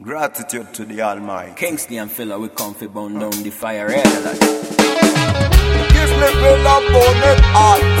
Gratitude to the Almighty. Kingsley and Phila, we come fi burn down the fire head like. Give me fill up it hot.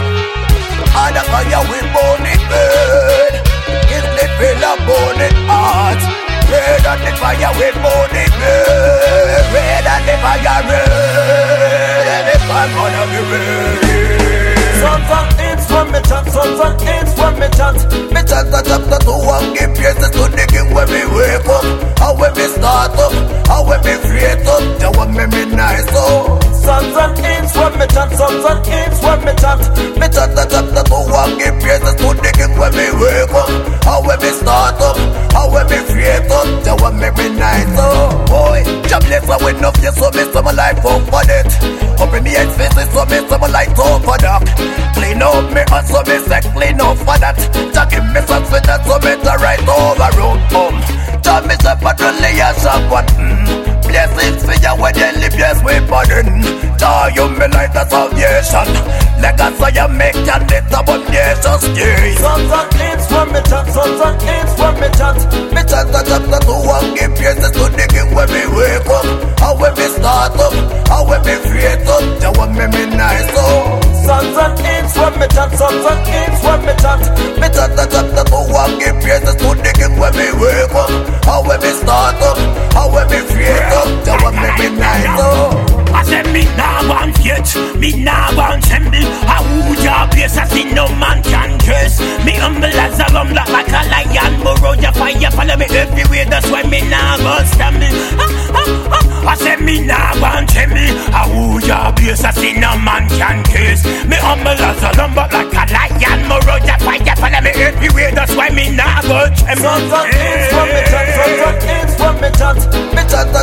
Hits me. Me chant a chapter two and give praises to the king when me wake up. And when me start up, and when me freight up, the one me nice up. Boy, job bless her with enough, yes, so me some life up for it. Open me head faces, so me some light up for that. Clean up me heart, so me say clean up for that. Jah give me some for so me to right over road home. Jah me say patrolling what mm. Blessings for you when you live, yes, we pardon. Jah you me light a salvation. Legacy you make and it about nations, yeah. Sons and hits from me chant, sons and hits from me chant. Me chant a chapter two and give praises to the king when me wake up. And when me start up, and when me freight up, Jah want me me nice up. Sons and hits from me chant, sons and hits from me chant. Me chant a chapter two and give praises to the king when me wake up. And when me start up, and when me freight up, Jah want me me nice up. I said me nah want yet, me nah want tremble. See no man can curse. Me humble as a rum, like a lion. Burrow your fire, follow me everywhere. That's why me nah want stumble. Ah, ah, ah. I said me nah want tremble. I who your place, I see no man can curse. Me humble as a rum, like a lion. Burrow your fire, follow me everywhere. That's why me nah want tremble. And hits from me sons and hits from me chant. Me chant a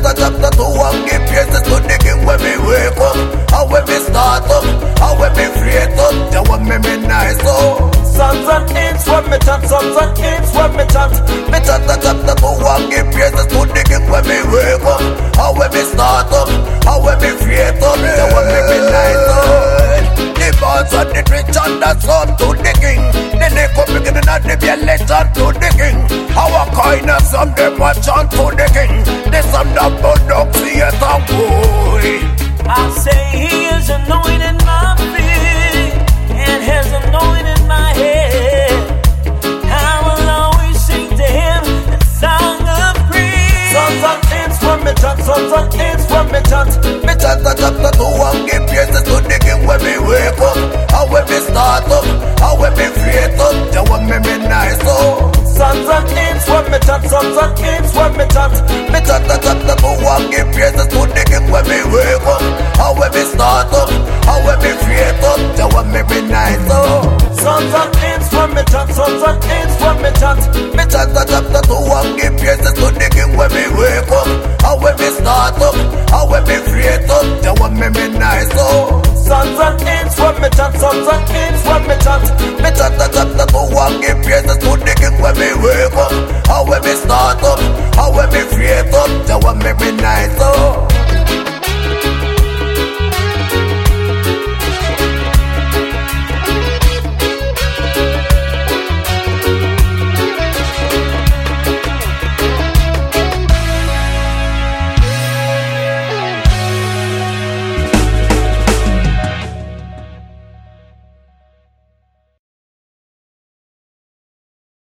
A chapter two and give praises to the king when me wake up. And when me start up, and when me freight up, Jah want me me nice up. Sons and hits from me chant, sons and hits from me chant. Me chant a chapter two and give praises to the king when me wake up. And when me start up, and when me freight up, Jah want me me nice up. The bonds and the rich and the son to the king. The lick up beginning the violation to the king. Our kindness and them watch on to the king. The son of Budok, see it and. I say he is anointed my feet and has anointed my head. I will always sing to him a song of praise. Sons and hits from me chant, sons and hits from me chant. chat some some things when me chat. Me chat the chat that who want give praises to the king when me wake up. How when me start up, how when me up.